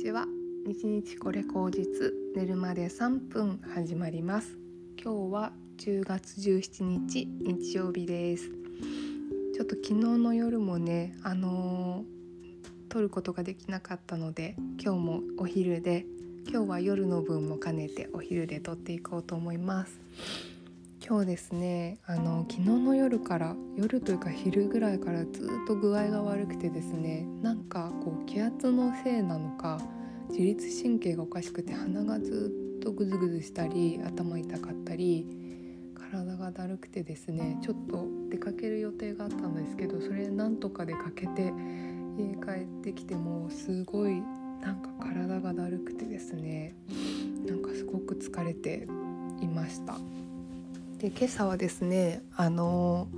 ちは。日日これ口実寝るまで3分始まります。今日は10月17日日曜日です。ちょっと昨日の夜もねあのー、撮ることができなかったので今日もお昼で今日は夜の分も兼ねてお昼で撮っていこうと思います。今日ですねあの昨日の夜から夜というか昼ぐらいからずっと具合が悪くてですねなんかこう気圧のせいなのか自律神経がおかしくて鼻がずっとグズグズしたり頭痛かったり体がだるくてですねちょっと出かける予定があったんですけどそれなんとか出かけて家帰ってきてもすごいなんか体がだるくてですねなんかすごく疲れていました。で今朝はですねあの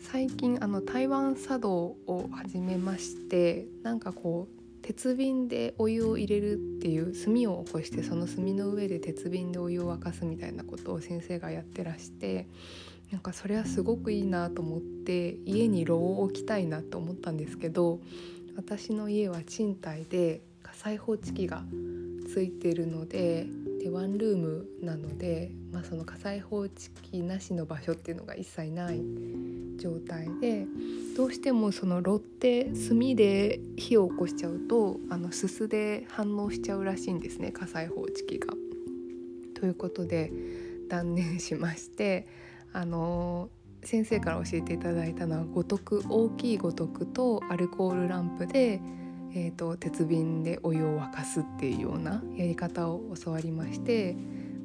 最近あの台湾茶道を始めましてなんかこう鉄瓶でお湯を入れるっていう炭を起こしてその炭の上で鉄瓶でお湯を沸かすみたいなことを先生がやってらしてなんかそれはすごくいいなと思って家に炉を置きたいなと思ったんですけど私の家は賃貸で火災報知器がついてるのででワンルームなので、まあ、その火災報知器なしの場所っていうのが一切ない。状態でどうしてもその炉って炭で火を起こしちゃうとあのすすで反応しちゃうらしいんですね火災報知器が。ということで断念しましてあの先生から教えていただいたのは五徳大きい五徳とアルコールランプでえーと、鉄瓶でお湯を沸かすっていうようなやり方を教わりまして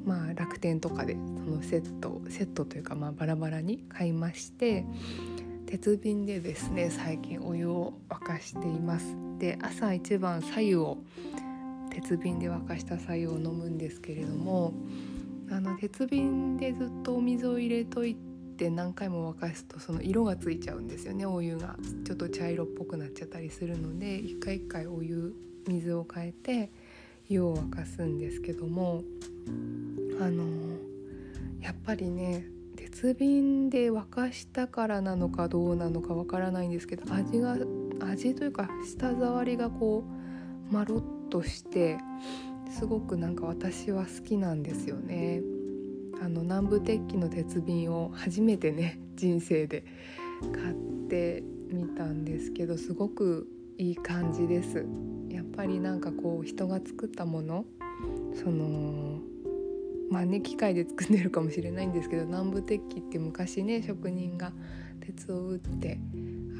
まあ楽天とかでそのセットセットというかまあバラバラに買いまして鉄瓶でですね最近お湯を沸かしています。で朝一番白湯を鉄瓶で沸かした白湯を飲むんですけれどもあの鉄瓶でずっとお水を入れといて何回も沸かすとその色がついちゃうんですよねお湯がちょっと茶色っぽくなっちゃったりするので一回一回お湯水を変えて湯を沸かすんですけどもあのやっぱりね鉄瓶で沸かしたからなのかどうなのかわからないんですけど味が味というか舌触りがこうまろっとしてすごくなんか私は好きなんですよね。あの南部鉄器の鉄瓶を初めてね人生で買ってみたんですけどすごくいい感じですやっぱりなんかこう人が作ったものそのまあね機械で作んでるかもしれないんですけど南部鉄器って昔ね職人が鉄を打って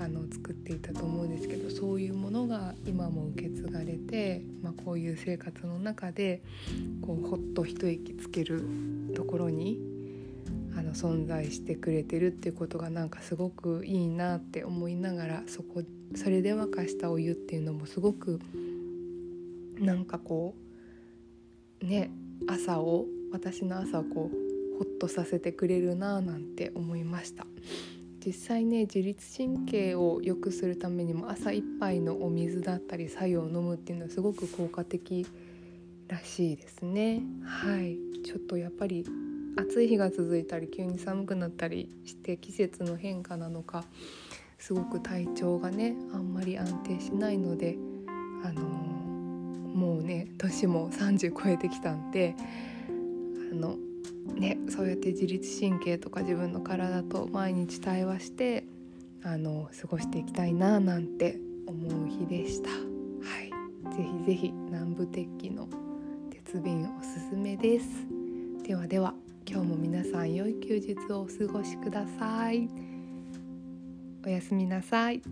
あの作っていたと思うんですけどそういうものが今も受け継がれて、まあ、こういう生活の中でこうほっと一息つけるところにあの存在してくれてるっていうことがなんかすごくいいなって思いながらそこそれで沸かしたお湯っていうのもすごくなんかこうね朝を私の朝をこうほっとさせてくれるなあなんて思いました。実際ね自律神経を良くするためにも朝一杯のお水だったり白湯を飲むっていうのはすごく効果的らしいですねはいちょっとやっぱり暑い日が続いたり急に寒くなったりして季節の変化なのかすごく体調がねあんまり安定しないのであのー、もうね年も30超えてきたんであのね、そうやって自律神経とか自分の体と毎日対話してあの過ごしていきたいななんて思う日でした。はい、ぜひぜひ南部鉄器の鉄瓶おすすめです。ではでは今日も皆さん良い休日をお過ごしください。おやすみなさい。